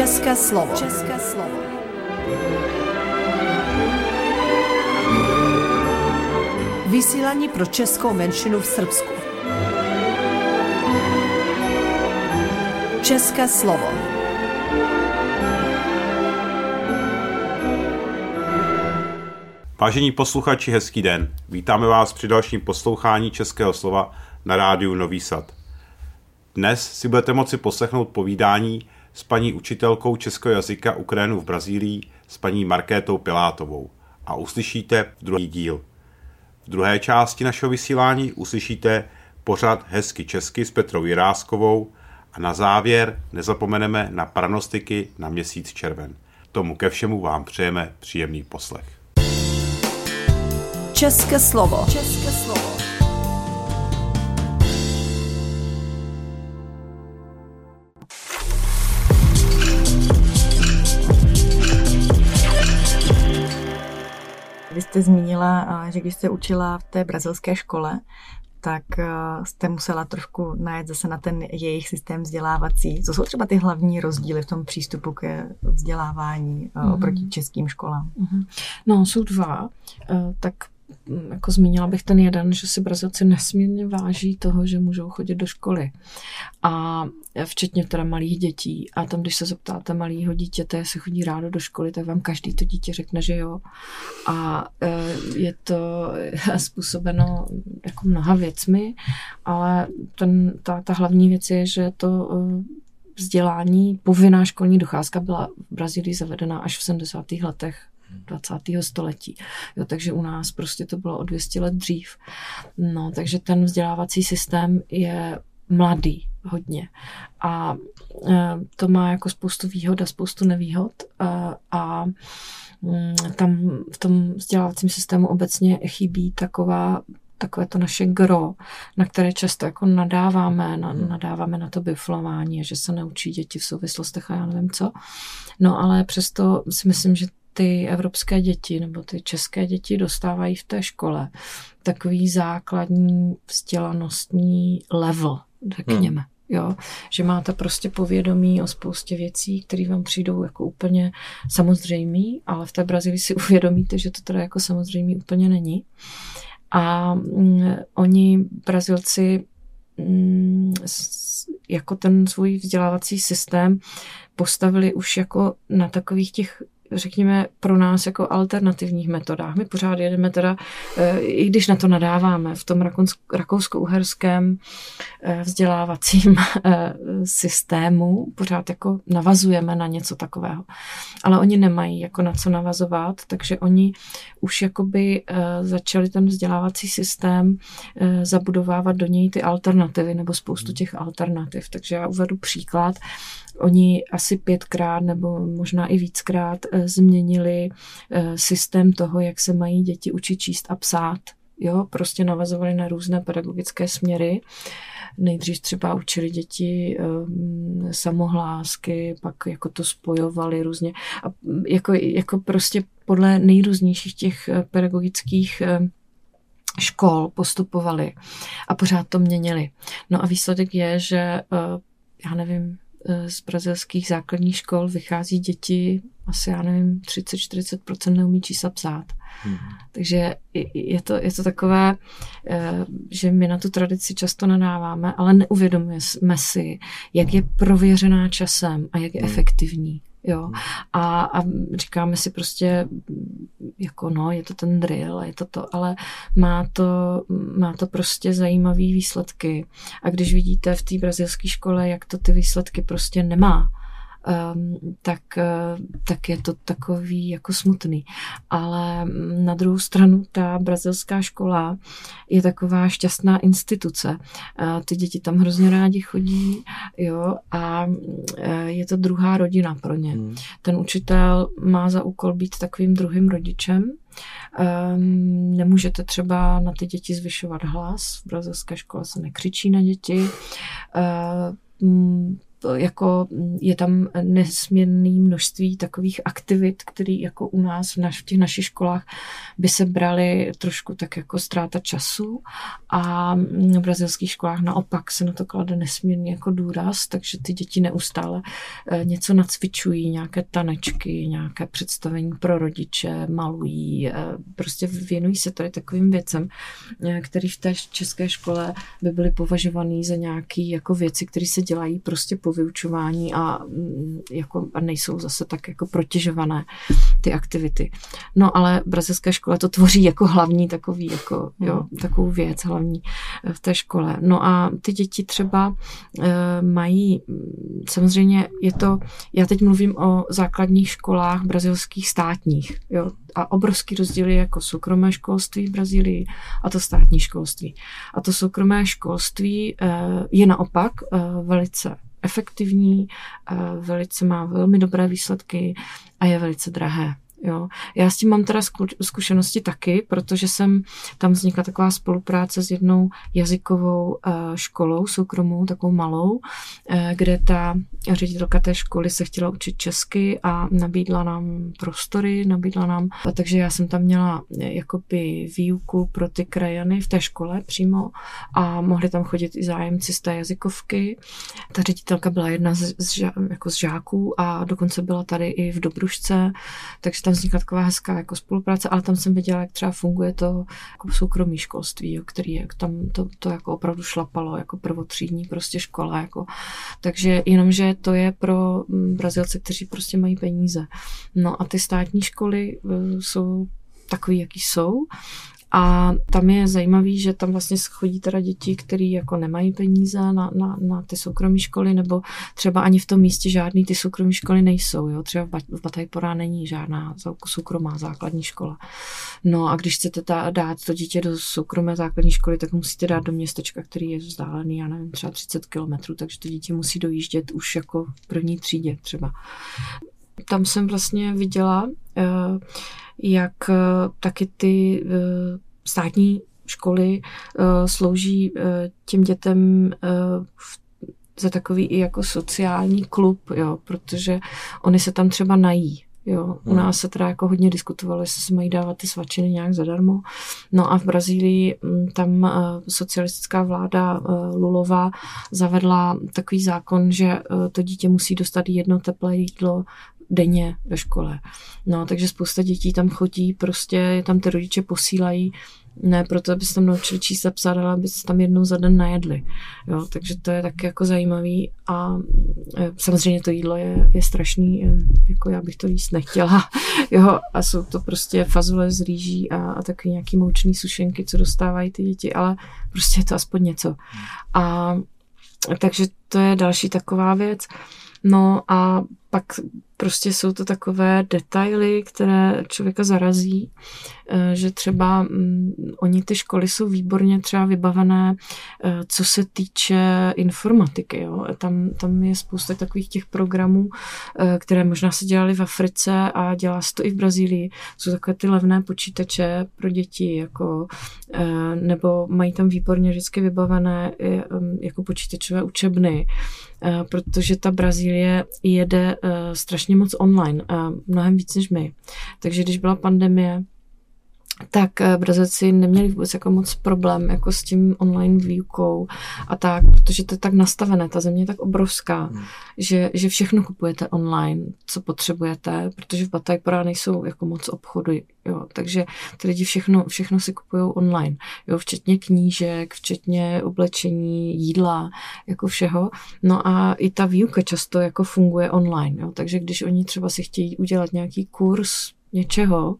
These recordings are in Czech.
České slovo. České slovo. Vysílání pro českou menšinu v Srbsku. České slovo. Vážení posluchači, hezký den. Vítáme vás při dalším poslouchání Českého slova na rádiu Nový Sad. Dnes si budete moci poslechnout povídání s paní učitelkou českého jazyka Ukrajinu v Brazílii s paní Markétou Pilátovou a uslyšíte druhý díl. V druhé části našeho vysílání uslyšíte pořad Hezky česky s Petrou Jiráskovou a na závěr nezapomeneme na pranostiky na měsíc červen. Tomu ke všemu vám přejeme příjemný poslech. České slovo. České slovo. Jste zmínila, že když jste učila v té brazilské škole, tak jste musela trošku najet zase na ten jejich systém vzdělávací. Co jsou třeba ty hlavní rozdíly v tom přístupu ke vzdělávání mm-hmm. oproti českým školám? Mm-hmm. No, jsou dva. Tak jako zmínila bych ten jeden, že si Brazilci nesmírně váží toho, že můžou chodit do školy. A včetně teda malých dětí. A tam, když se zeptáte malého dítěte, jestli chodí rádo do školy, tak vám každý to dítě řekne, že jo. A e, je to způsobeno jako mnoha věcmi, ale ten, ta, ta hlavní věc je, že to e, vzdělání, povinná školní docházka byla v Brazílii zavedena až v 70. letech 20. století. Jo, takže u nás prostě to bylo o 200 let dřív. No, takže ten vzdělávací systém je mladý hodně. A e, to má jako spoustu výhod a spoustu nevýhod. A, e, a mm, tam v tom vzdělávacím systému obecně chybí taková takové to naše gro, na které často jako nadáváme, na, nadáváme na to biflování, že se neučí děti v souvislostech a já nevím co. No ale přesto si myslím, že ty evropské děti nebo ty české děti dostávají v té škole takový základní vzdělanostní level, řekněme. Hmm. Jo, že máte prostě povědomí o spoustě věcí, které vám přijdou jako úplně samozřejmý, ale v té Brazílii si uvědomíte, že to teda jako samozřejmý úplně není. A mm, oni, Brazilci, mm, jako ten svůj vzdělávací systém postavili už jako na takových těch řekněme, pro nás jako alternativních metodách. My pořád jedeme teda, eh, i když na to nadáváme, v tom rakousko-uherském eh, vzdělávacím eh, systému, pořád jako navazujeme na něco takového. Ale oni nemají jako na co navazovat, takže oni už jakoby začali ten vzdělávací systém zabudovávat do něj ty alternativy nebo spoustu těch alternativ. Takže já uvedu příklad. Oni asi pětkrát nebo možná i víckrát eh, změnili eh, systém toho, jak se mají děti učit číst a psát. Jo, prostě navazovali na různé pedagogické směry. Nejdřív třeba učili děti um, samohlásky, pak jako to spojovali různě. A mm, jako, jako prostě podle nejrůznějších těch pedagogických škol postupovali a pořád to měnili. No a výsledek je, že já nevím, Eh, z brazilských základních škol vychází děti, asi já nevím, 30-40% neumí čísla psát. Hmm. Takže je to, je to takové, eh, že my na tu tradici často nadáváme, ale neuvědomujeme si, jak je prověřená časem a jak je hmm. efektivní. Jo. Hmm. A, a říkáme si prostě, jako no, je to ten drill, je to to, ale má to, má to prostě zajímavé výsledky. A když vidíte v té brazilské škole, jak to ty výsledky prostě nemá, tak, uh, tak je to takový jako smutný. Ale na druhou stranu ta brazilská škola je taková šťastná instituce. Uh, ty děti tam hrozně rádi chodí, jo, a uh, je to druhá rodina pro ně. Hmm. Ten učitel má za úkol být takovým druhým rodičem, Um, nemůžete třeba na ty děti zvyšovat hlas. V brazilské škole se nekřičí na děti. Uh, jako je tam nesmírné množství takových aktivit, které jako u nás v, naš, v těch našich školách by se brali trošku tak jako ztráta času a v brazilských školách naopak se na to klade nesmírně jako důraz, takže ty děti neustále eh, něco nacvičují, nějaké tanečky, nějaké představení pro rodiče, malují, eh, prostě věnují se tady takovým věcem, eh, které v té české škole by byly považované za nějaké jako věci, které se dělají prostě po vyučování a, mm, jako, a nejsou zase tak jako protěžované ty aktivity. No ale brazilské škole to tvoří jako hlavní takový, jako, jo, hmm. takovou věc hlavní eh, v té škole. No a ty děti třeba e, mají, mm, samozřejmě je to, já teď mluvím o základních školách brazilských státních, jo, a obrovský rozdíl je jako soukromé školství v Brazílii a to státní školství. A to soukromé školství e, je naopak velice efektivní, velice má velmi dobré výsledky a je velice drahé. Jo. Já s tím mám teda zkušenosti taky, protože jsem tam vznikla taková spolupráce s jednou jazykovou eh, školou, soukromou, takovou malou, eh, kde ta ředitelka té školy se chtěla učit česky a nabídla nám prostory, nabídla nám, takže já jsem tam měla eh, jakoby výuku pro ty krajany v té škole přímo a mohli tam chodit i zájemci z té jazykovky. Ta ředitelka byla jedna z, z, jako z žáků a dokonce byla tady i v Dobrušce, takže tam vznikla taková hezká jako spolupráce, ale tam jsem viděla, jak třeba funguje to jako soukromý školství, jo, který jak tam to, to jako opravdu šlapalo, jako prvotřídní prostě škola. Jako. Takže jenomže to je pro mm, Brazilce, kteří prostě mají peníze. No a ty státní školy e, jsou takový, jaký jsou. A tam je zajímavý, že tam vlastně chodí teda děti, které jako nemají peníze na, na, na ty soukromé školy, nebo třeba ani v tom místě žádný ty soukromé školy nejsou. Jo? Třeba v Batajporá není žádná soukromá základní škola. No a když chcete ta, dát to dítě do soukromé základní školy, tak musíte dát do městečka, který je vzdálený, já nevím, třeba 30 kilometrů, takže to dítě musí dojíždět už jako v první třídě třeba. Tam jsem vlastně viděla, jak eh, taky ty eh, státní školy eh, slouží těm dětem za takový i jako sociální klub, jo, protože oni se tam třeba nají. Jo, u hmm. nás se teda jako hodně diskutovalo, jestli se mají dávat ty svačiny nějak zadarmo. No a v Brazílii mm, tam socialistická vláda Lulová zavedla takový zákon, že to dítě musí dostat jedno teplé jídlo denně ve škole. No, takže spousta dětí tam chodí, prostě tam ty rodiče posílají, ne proto, aby se tam naučili číst a psát, ale aby se tam jednou za den najedli. Jo, takže to je taky jako zajímavý a e, samozřejmě to jídlo je, je strašný, e, jako já bych to jíst nechtěla. Jo, a jsou to prostě fazole z rýží a, a taky nějaký moučný sušenky, co dostávají ty děti, ale prostě je to aspoň něco. A takže to je další taková věc. No a pak prostě jsou to takové detaily, které člověka zarazí, eh, že třeba mm, oni ty školy jsou výborně třeba vybavené, eh, co se týče informatiky. Jo. Tam, tam je spousta takových těch programů, eh, které možná se dělaly v Africe a dělá se to i v Brazílii. Jsou takové ty levné počítače pro děti, jako, nebo mají tam výborně vždycky vybavené jako počítačové učebny, protože ta Brazílie jede strašně moc online, mnohem víc než my. Takže když byla pandemie, tak eh, Brazilci neměli vůbec jako moc problém jako s tím online výukou a tak, protože to je tak nastavené, ta země je tak obrovská, hmm. že, že všechno kupujete online, co potřebujete, protože v Batajpora nejsou jako moc obchody, jo, takže ty lidi všechno, všechno si kupují online, jo, včetně knížek, včetně oblečení, jídla, jako všeho, no a i ta výuka často jako funguje online, jo, takže když oni třeba si chtějí udělat nějaký kurz něčeho,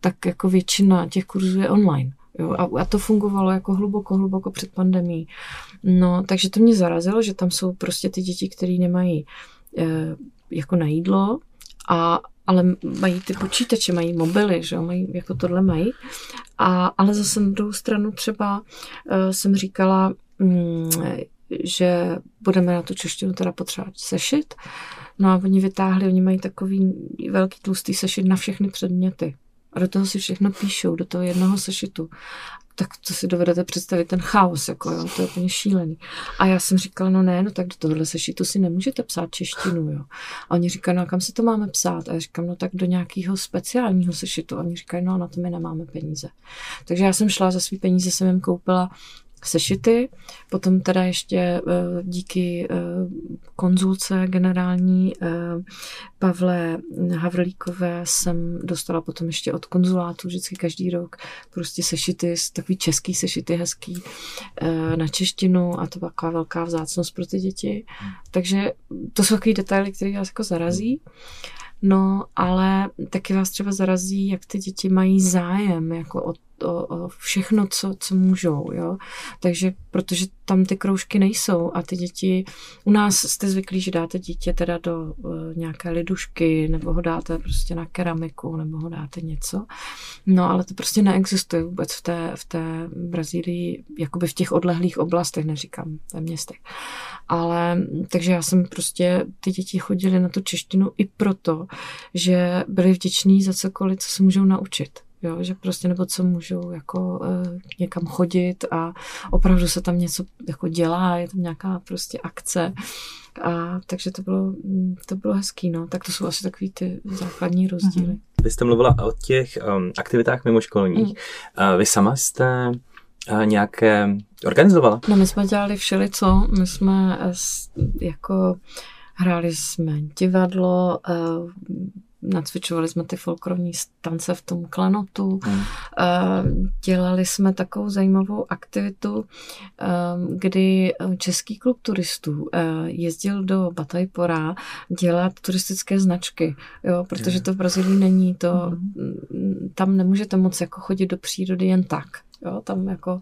tak jako většina těch kurzů je online. Jo, a, a to fungovalo jako hluboko, hluboko před pandemí. No, takže to mě zarazilo, že tam jsou prostě ty děti, které nemají e, jako na jídlo, a, ale mají ty počítače, mají mobily, že jo, mají, jako tohle mají. A, ale zase na druhou stranu třeba e, jsem říkala, mm, že budeme na tu češtinu teda potřebovat sešit, No a oni vytáhli, oni mají takový velký tlustý sešit na všechny předměty. A do toho si všechno píšou, do toho jednoho sešitu. tak to si dovedete představit ten chaos, jako jo, to je úplně šílený. A já jsem říkala, no ne, no tak do tohohle sešitu si nemůžete psát češtinu, jo. A oni říkají, no a kam se to máme psát? A já říkám, no tak do nějakého speciálního sešitu. A oni říkají, no na to my nemáme peníze. Takže já jsem šla za svý peníze, jsem jim koupila sešity. Potom teda ještě eh, díky eh, konzulce generální eh, Pavle Havrlíkové jsem dostala potom ještě od konzulátu vždycky každý rok prostě sešity, takový český sešity hezký na češtinu a to byla taková velká vzácnost pro ty děti. Takže to jsou takový detaily, které vás jako zarazí. No, ale taky vás třeba zarazí, jak ty děti mají zájem jako o o, o všechno, co, co můžou, jo. Takže, protože tam ty kroužky nejsou a ty děti, u nás jste zvyklí, že dáte dítě teda do uh, nějaké lidušky, nebo ho dáte prostě na keramiku, nebo ho dáte něco. No, ale to prostě neexistuje vůbec v té, v té Brazílii, jakoby v těch odlehlých oblastech, neříkám ve městech. Ale, takže já jsem prostě, ty děti chodily na tu češtinu i proto, že byli vděční za cokoliv, co se můžou naučit jo, že prostě nebo co můžou jako uh, někam chodit a opravdu se tam něco jako dělá, je tam nějaká prostě akce. A takže to bylo, mm, to bylo hezký, no. Tak to jsou asi takový ty základní rozdíly. Mm-hmm. Vy jste mluvila o těch um, aktivitách mimoškolních. Mm. Uh, vy sama jste uh, nějaké organizovala? No my jsme dělali všeli co. My jsme uh, jako hráli jsme divadlo, uh, nacvičovali jsme ty folklovní tance v tom klenotu, hmm. dělali jsme takovou zajímavou aktivitu, ehm, kdy Český klub turistů eh, jezdil do Batajpora dělat turistické značky, jo, protože to v Brazílii není, to hmm. tam nemůžete moc jako chodit do přírody jen tak. Jo, tam jako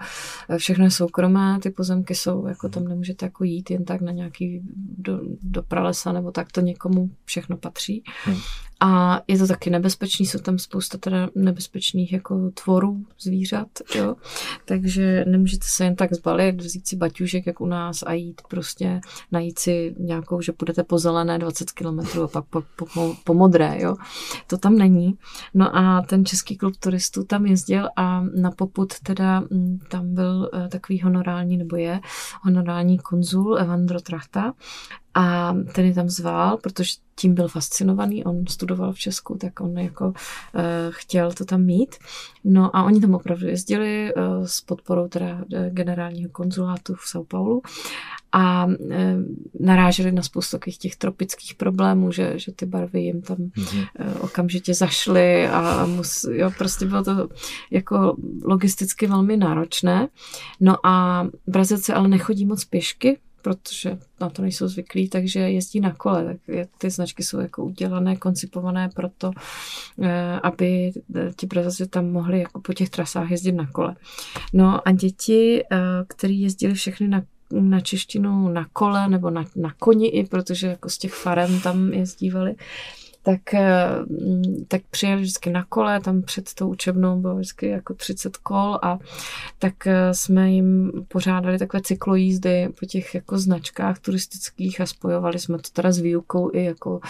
všechno je soukromé, ty pozemky jsou, jako tam nemůžete jako jít jen tak na nějaký do, do pralesa nebo tak, to někomu všechno patří. Hmm. A je to taky nebezpečný, jsou tam spousta teda nebezpečných jako tvorů zvířat, jo. Takže nemůžete se jen tak zbalit, vzít si baťužek, jak u nás a jít prostě najít si nějakou, že půjdete po zelené 20 kilometrů a pak po, po, po modré, jo. To tam není. No a ten český klub turistů tam jezdil a na poput teda mm, tam byl eh, takový honorální, nebo je honorální konzul Evandro Trachta a ten je tam zval, protože tím byl fascinovaný, on studoval v Česku, tak on jako uh, chtěl to tam mít. No a oni tam opravdu jezdili uh, s podporou teda generálního konzulátu v São Paulo a uh, naráželi na spoustu takových těch tropických problémů, že, že ty barvy jim tam mm-hmm. uh, okamžitě zašly a, a mus, jo, prostě bylo to jako logisticky velmi náročné. No a Brazilci ale nechodí moc pěšky, protože na to nejsou zvyklí, takže jezdí na kole. Tak ty značky jsou jako udělané, koncipované proto, eh, aby ti brazilci tam mohli jako po těch trasách jezdit na kole. No a děti, eh, které jezdili všechny na na češtinu na kole nebo na, na koni i, protože jako z těch farem tam jezdívali, tak, eh, tak přijeli vždycky na kole, tam před tou učebnou bylo vždycky jako 30 kol a tak eh, jsme jim pořádali takové cyklojízdy po těch jako značkách turistických a spojovali jsme to teda s výukou i jako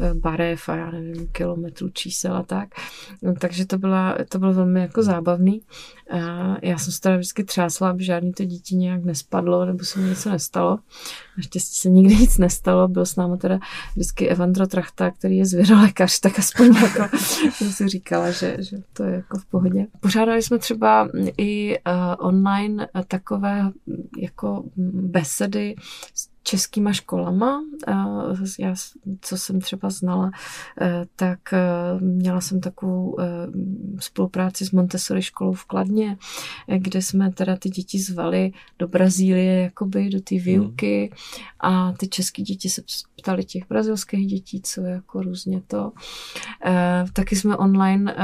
eh, barev a já nevím, kilometrů čísel a tak. Takže to, byla, to bylo velmi jako zábavný. Já jsem se teda vždycky třásla, aby žádný to dítě nějak nespadlo nebo se mu něco nestalo. Naštěstí se nikdy nic nestalo, byl s námi teda vždycky Evandro Trachta, který je zvěrolékař, tak aspoň jako jsem si říkala, že, že to je jako v pohodě. Pořádali jsme třeba i uh, online takové jako besedy s českýma školama. Já, co jsem třeba znala, eh, tak eh, měla jsem takovou eh, spolupráci s Montessori školou v Kladně, kde jsme teda ty děti zvali do Brazílie, jakoby do té výuky a ty české děti se ptali těch brazilských dětí, co je jako různě to. Taky jsme online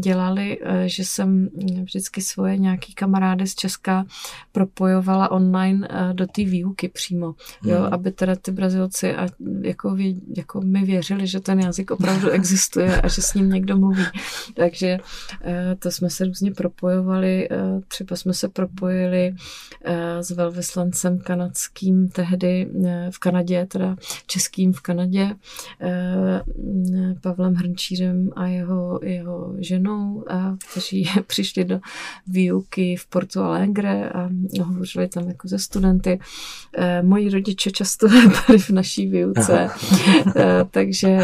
dělali, že jsem vždycky svoje nějaký kamarády z Česka propojovala online do té výuky přímo jo, hmm. aby teda ty Brazilci a jako, vě, jako my věřili, že ten jazyk opravdu existuje a že s ním někdo mluví. Takže eh, to jsme se různě propojovali, eh, třeba jsme se propojili eh, s velvyslancem kanadským tehdy v Kanadě, teda českým v Kanadě, Pavlem Hrnčířem a jeho, jeho ženou, kteří přišli do výuky v Porto Alegre a hovořili tam jako ze studenty. Moji rodiče často byli v naší výuce, takže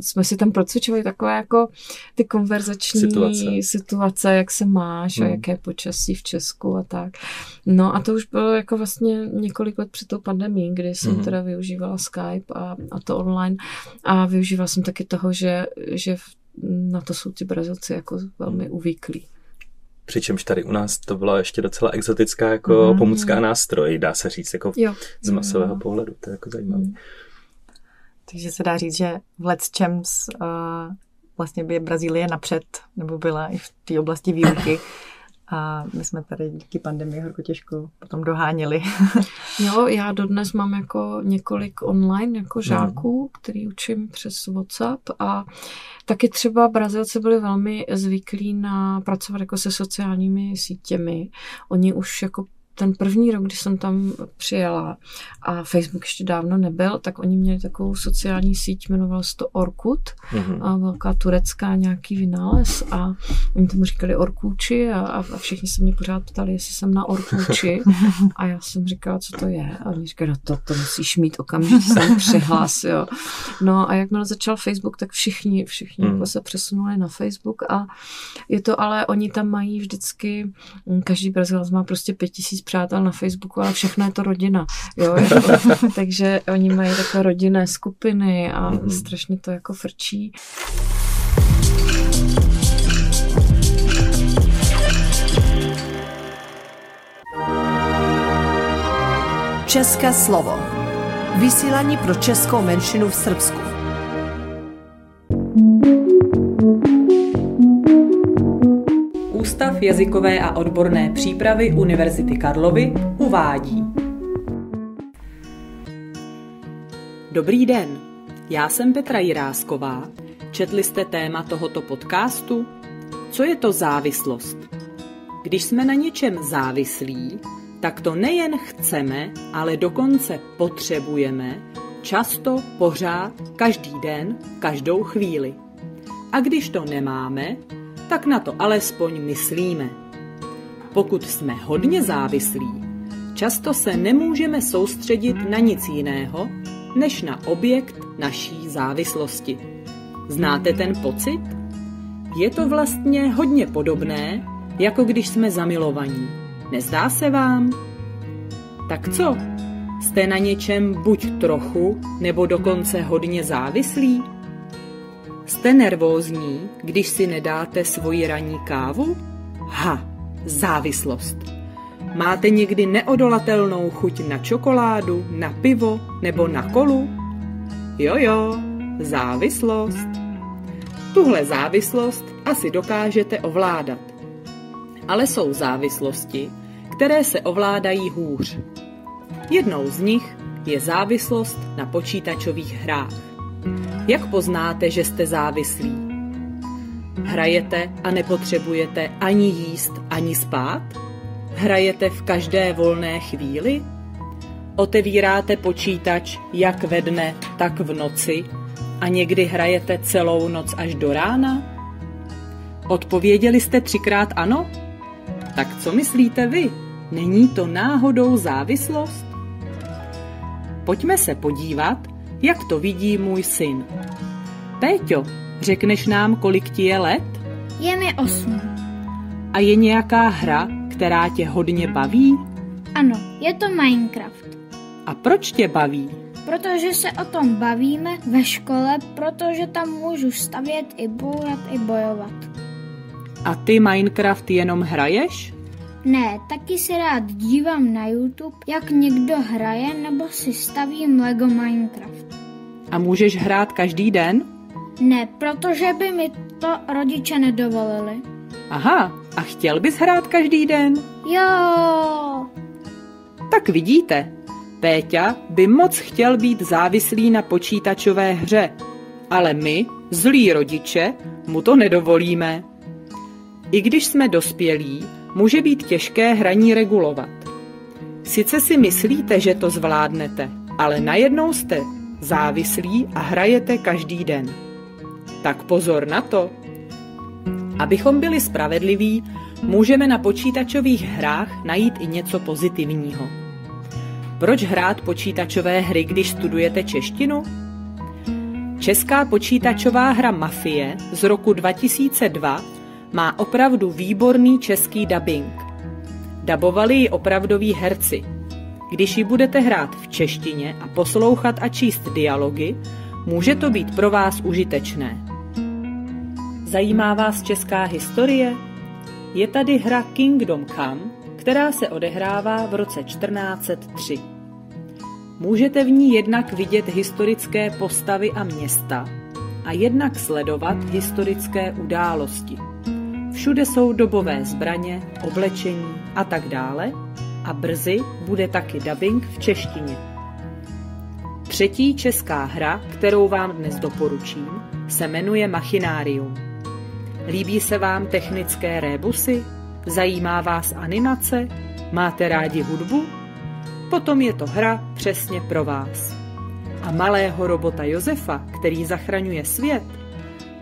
jsme si tam procvičovali takové jako ty konverzační situace, situace jak se máš hmm. a jaké počasí v Česku a tak. No a to už bylo jako vlastně několik let před tou pandemí, kdy jsem hmm. teda využívala Skype a, a to online a využívala jsem taky toho, že, že na to jsou ti Brazilci jako velmi uvyklí. Přičemž tady u nás to byla ještě docela exotická jako mm. pomůcka nástroj, dá se říct, jako jo. z masového mm. pohledu. To je jako zajímavé. Mm. Takže se dá říct, že v Let's Champs uh, vlastně by Brazílie napřed, nebo byla i v té oblasti výuky. A my jsme tady díky pandemii horko těžko potom doháněli. jo, já dodnes mám jako několik online jako žáků, no. který učím přes WhatsApp a taky třeba Brazilci byli velmi zvyklí na pracovat jako se sociálními sítěmi. Oni už jako ten první rok, když jsem tam přijela a Facebook ještě dávno nebyl, tak oni měli takovou sociální síť, jmenoval se to Orkut, mm-hmm. a velká turecká nějaký vynález a oni tomu říkali Orkúči a, a všichni se mě pořád ptali, jestli jsem na Orkúči a já jsem říkala, co to je a oni říkali, no to, to musíš mít okamžitě jsem přihlas, jo. No a jakmile začal Facebook, tak všichni, všichni mm. jako se přesunuli na Facebook a je to ale, oni tam mají vždycky, každý Brazilec má prostě pět tisíc přátel na Facebooku, ale všechno je to rodina. Jo? Takže oni mají takové rodinné skupiny a mm-hmm. strašně to jako frčí. České slovo. Vysílání pro českou menšinu v Srbsku. Ústav jazykové a odborné přípravy Univerzity Karlovy uvádí. Dobrý den, já jsem Petra Jirásková. Četli jste téma tohoto podcastu? Co je to závislost? Když jsme na něčem závislí, tak to nejen chceme, ale dokonce potřebujeme, často, pořád, každý den, každou chvíli. A když to nemáme, tak na to alespoň myslíme. Pokud jsme hodně závislí, často se nemůžeme soustředit na nic jiného, než na objekt naší závislosti. Znáte ten pocit? Je to vlastně hodně podobné, jako když jsme zamilovaní. Nezdá se vám? Tak co? Jste na něčem buď trochu, nebo dokonce hodně závislí? Jste nervózní, když si nedáte svoji ranní kávu? Ha, závislost. Máte někdy neodolatelnou chuť na čokoládu, na pivo nebo na kolu? Jo, jo, závislost. Tuhle závislost asi dokážete ovládat. Ale jsou závislosti, které se ovládají hůř. Jednou z nich je závislost na počítačových hrách. Jak poznáte, že jste závislí? Hrajete a nepotřebujete ani jíst, ani spát? Hrajete v každé volné chvíli? Otevíráte počítač jak ve dne, tak v noci a někdy hrajete celou noc až do rána? Odpověděli jste třikrát ano? Tak co myslíte vy? Není to náhodou závislost? Pojďme se podívat, jak to vidí můj syn. Péťo, řekneš nám, kolik ti je let? Je mi osm. A je nějaká hra, která tě hodně baví? Ano, je to Minecraft. A proč tě baví? Protože se o tom bavíme ve škole, protože tam můžu stavět i bourat, i bojovat. A ty Minecraft jenom hraješ? Ne, taky si rád dívám na YouTube, jak někdo hraje nebo si stavím Lego Minecraft. A můžeš hrát každý den? Ne, protože by mi to rodiče nedovolili. Aha, a chtěl bys hrát každý den? Jo. Tak vidíte, Péťa by moc chtěl být závislý na počítačové hře, ale my, zlí rodiče, mu to nedovolíme. I když jsme dospělí, může být těžké hraní regulovat. Sice si myslíte, že to zvládnete, ale najednou jste závislí a hrajete každý den. Tak pozor na to. Abychom byli spravedliví, můžeme na počítačových hrách najít i něco pozitivního. Proč hrát počítačové hry, když studujete češtinu? Česká počítačová hra Mafie z roku 2002 má opravdu výborný český dubbing. Dabovali ji opravdoví herci. Když ji budete hrát v češtině a poslouchat a číst dialogy, může to být pro vás užitečné. Zajímá vás česká historie? Je tady hra Kingdom Come, která se odehrává v roce 1403. Můžete v ní jednak vidět historické postavy a města a jednak sledovat historické události. Všude jsou dobové zbraně, oblečení a tak dále a brzy bude taky dubbing v češtině. Třetí česká hra, kterou vám dnes doporučím, se jmenuje Machinárium. Líbí se vám technické rébusy? Zajímá vás animace? Máte rádi hudbu? Potom je to hra přesně pro vás. A malého robota Josefa, který zachraňuje svět,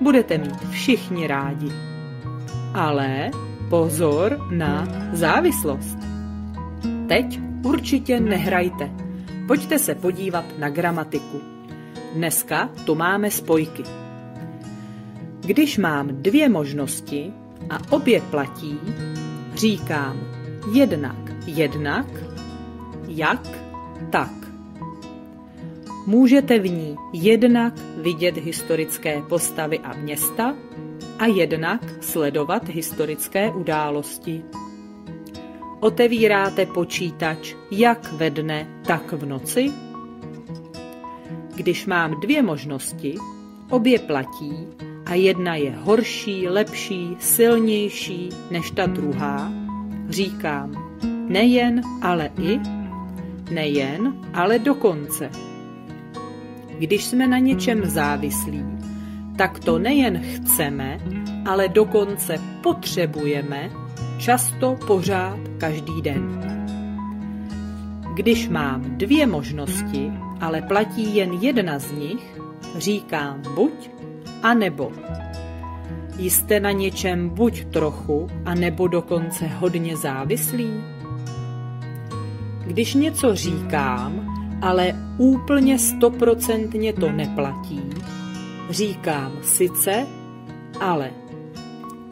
budete mít všichni rádi. Ale pozor na závislost. Teď určitě nehrajte. Pojďte se podívat na gramatiku. Dneska tu máme spojky. Když mám dvě možnosti a obě platí, říkám jednak jednak, jak tak. Můžete v ní jednak vidět historické postavy a města a jednak sledovat historické události. Otevíráte počítač jak ve dne, tak v noci? Když mám dvě možnosti, obě platí a jedna je horší, lepší, silnější než ta druhá, říkám nejen, ale i, nejen, ale dokonce. Když jsme na něčem závislí, tak to nejen chceme, ale dokonce potřebujeme, často pořád každý den. Když mám dvě možnosti, ale platí jen jedna z nich, říkám buď a nebo. Jste na něčem buď trochu, a nebo dokonce hodně závislí? Když něco říkám, ale úplně stoprocentně to neplatí, říkám sice, ale.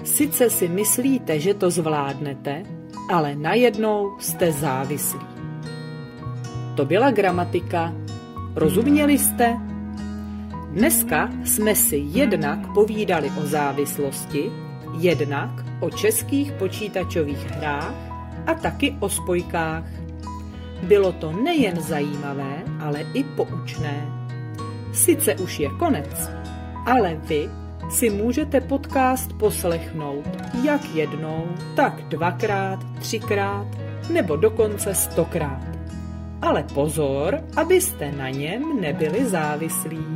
Sice si myslíte, že to zvládnete, ale najednou jste závislí. To byla gramatika. Rozuměli jste? Dneska jsme si jednak povídali o závislosti, jednak o českých počítačových hrách a taky o spojkách. Bylo to nejen zajímavé, ale i poučné. Sice už je konec, ale vy si můžete podcast poslechnout jak jednou, tak dvakrát, třikrát nebo dokonce stokrát. Ale pozor, abyste na něm nebyli závislí.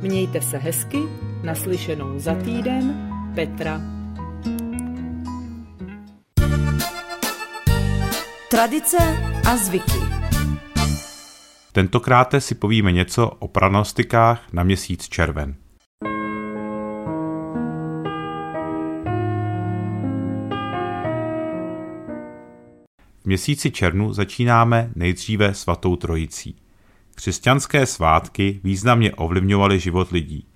Mějte se hezky, naslyšenou za týden, Petra. Tradice a zvyky. Tentokrát si povíme něco o pranostikách na měsíc červen. V měsíci červnu začínáme nejdříve svatou trojicí. Křesťanské svátky významně ovlivňovaly život lidí.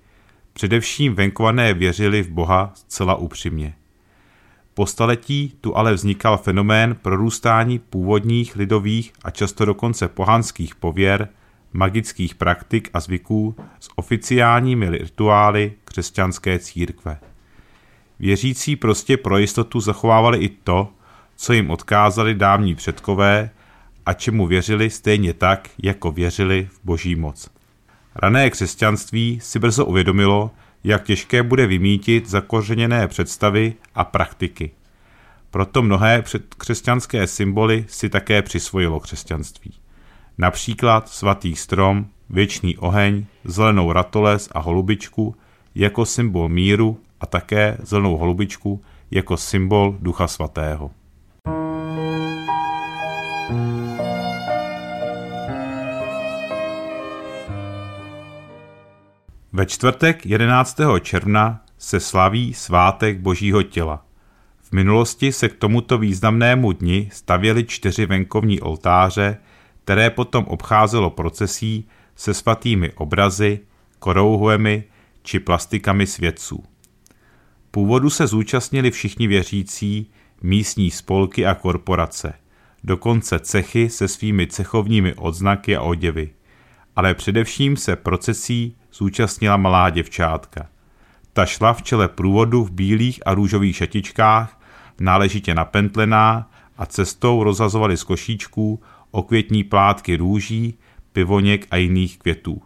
Především venkované věřili v Boha zcela upřímně. Po staletí tu ale vznikal fenomén prorůstání původních lidových a často dokonce pohanských pověr, magických praktik a zvyků s oficiálními rituály křesťanské církve. Věřící prostě pro jistotu zachovávali i to, co jim odkázali dávní předkové a čemu věřili stejně tak, jako věřili v boží moc. Rané křesťanství si brzo uvědomilo, jak těžké bude vymítit zakořeněné představy a praktiky. Proto mnohé křesťanské symboly si také přisvojilo křesťanství. například svatý strom, věčný oheň, zelenou ratoles a holubičku jako symbol míru a také zelenou holubičku jako symbol Ducha Svatého. Ve čtvrtek 11. června se slaví svátek Božího těla. V minulosti se k tomuto významnému dni stavěly čtyři venkovní oltáře, které potom obcházelo procesí se svatými obrazy, korouhvemi či plastikami svědců. Původu se zúčastnili všichni věřící, místní spolky a korporace, dokonce cechy se svými cechovními odznaky a oděvy, ale především se procesí zúčastnila malá děvčátka. Ta šla v čele průvodu v bílých a růžových šatičkách, náležitě napentlená a cestou rozhazovali z košíčků okvětní plátky růží, pivoněk a jiných květů.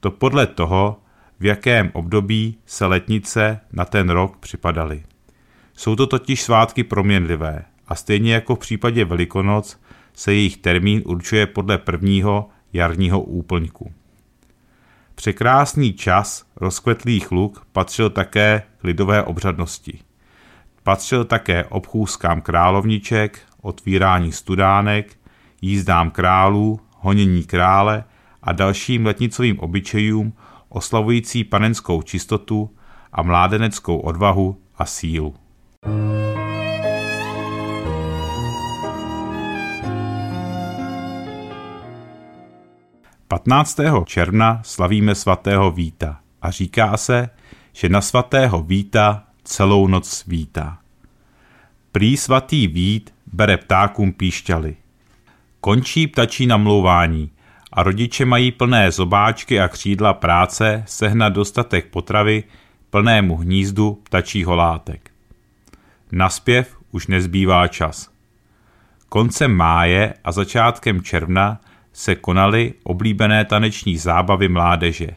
To podle toho, v jakém období se letnice na ten rok připadaly. Jsou to totiž svátky proměnlivé a stejně jako v případě Velikonoc se jejich termín určuje podle prvního jarního úplňku. Překrásný čas rozkvetlých luk patřil také k lidové obřadnosti. Patřil také obchůzkám královniček, otvírání studánek, jízdám králů, honění krále a dalším letnicovým obyčejům oslavující panenskou čistotu a mládeneckou odvahu a sílu. 15. června slavíme svatého Víta a říká se, že na svatého Víta celou noc svítá. Prý svatý Vít bere ptákům píšťaly. Končí ptačí namlouvání a rodiče mají plné zobáčky a křídla práce sehnat dostatek potravy plnému hnízdu ptačího látek. Na zpěv už nezbývá čas. Koncem máje a začátkem června se konaly oblíbené taneční zábavy mládeže,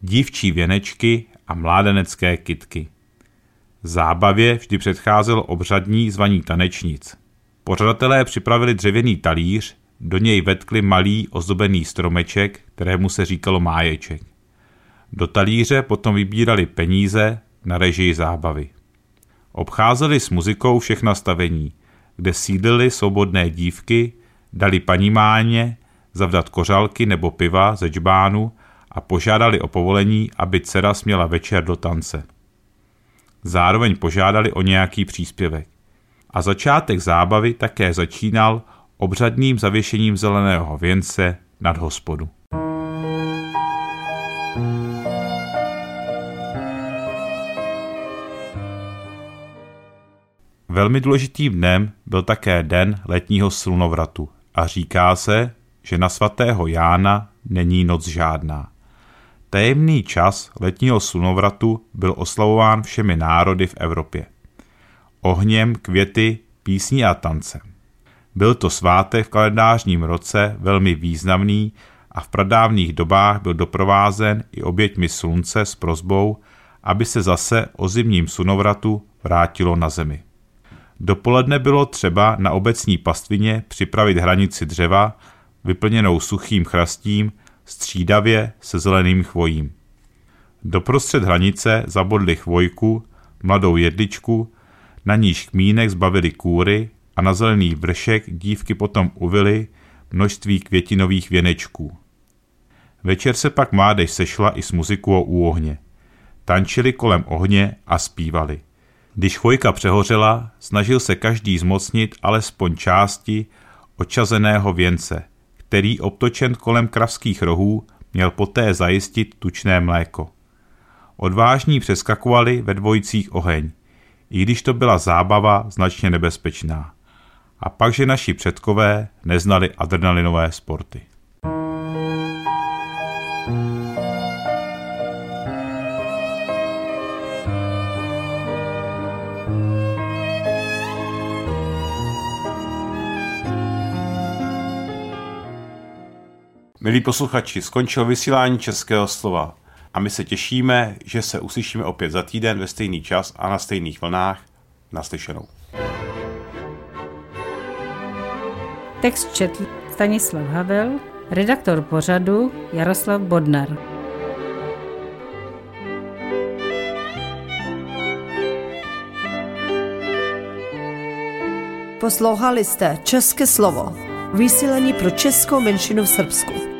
dívčí věnečky a mládenecké kitky. Zábavě vždy předcházel obřadní zvaní tanečnic. Pořadatelé připravili dřevěný talíř, do něj vetkli malý ozdobený stromeček, kterému se říkalo máječek. Do talíře potom vybírali peníze na režii zábavy. Obcházeli s muzikou všechna stavení, kde sídlily svobodné dívky, dali paní máně zavdat kořálky nebo piva ze džbánu a požádali o povolení, aby dcera směla večer do tance. Zároveň požádali o nějaký příspěvek. A začátek zábavy také začínal obřadným zavěšením zeleného věnce nad hospodu. Velmi důležitým dnem byl také den letního slunovratu a říká se, že na svatého Jána není noc žádná. Tajemný čas letního slunovratu byl oslavován všemi národy v Evropě. Ohněm, květy, písní a tancem. Byl to svátek v kalendářním roce velmi významný a v pradávných dobách byl doprovázen i oběťmi slunce s prozbou, aby se zase o zimním slunovratu vrátilo na zemi. Dopoledne bylo třeba na obecní pastvině připravit hranici dřeva vyplněnou suchým chrastím, střídavě se zeleným chvojím. Doprostřed hranice zabodli chvojku, mladou jedličku, na níž kmínek zbavili kůry a na zelený vršek dívky potom uvily množství květinových věnečků. Večer se pak mládež sešla i s muzikou u ohně. Tančili kolem ohně a zpívali. Když chvojka přehořela, snažil se každý zmocnit alespoň části očazeného věnce, který obtočen kolem kravských rohů měl poté zajistit tučné mléko. Odvážní přeskakovali ve dvojicích oheň, i když to byla zábava značně nebezpečná. A pakže naši předkové neznali adrenalinové sporty. Milí posluchači, skončil vysílání Českého slova a my se těšíme, že se uslyšíme opět za týden ve stejný čas a na stejných vlnách. Naslyšenou. Text četl Stanislav Havel, redaktor pořadu Jaroslav Bodnar. Poslouchali jste České slovo vysílání pro českou menšinu v Srbsku.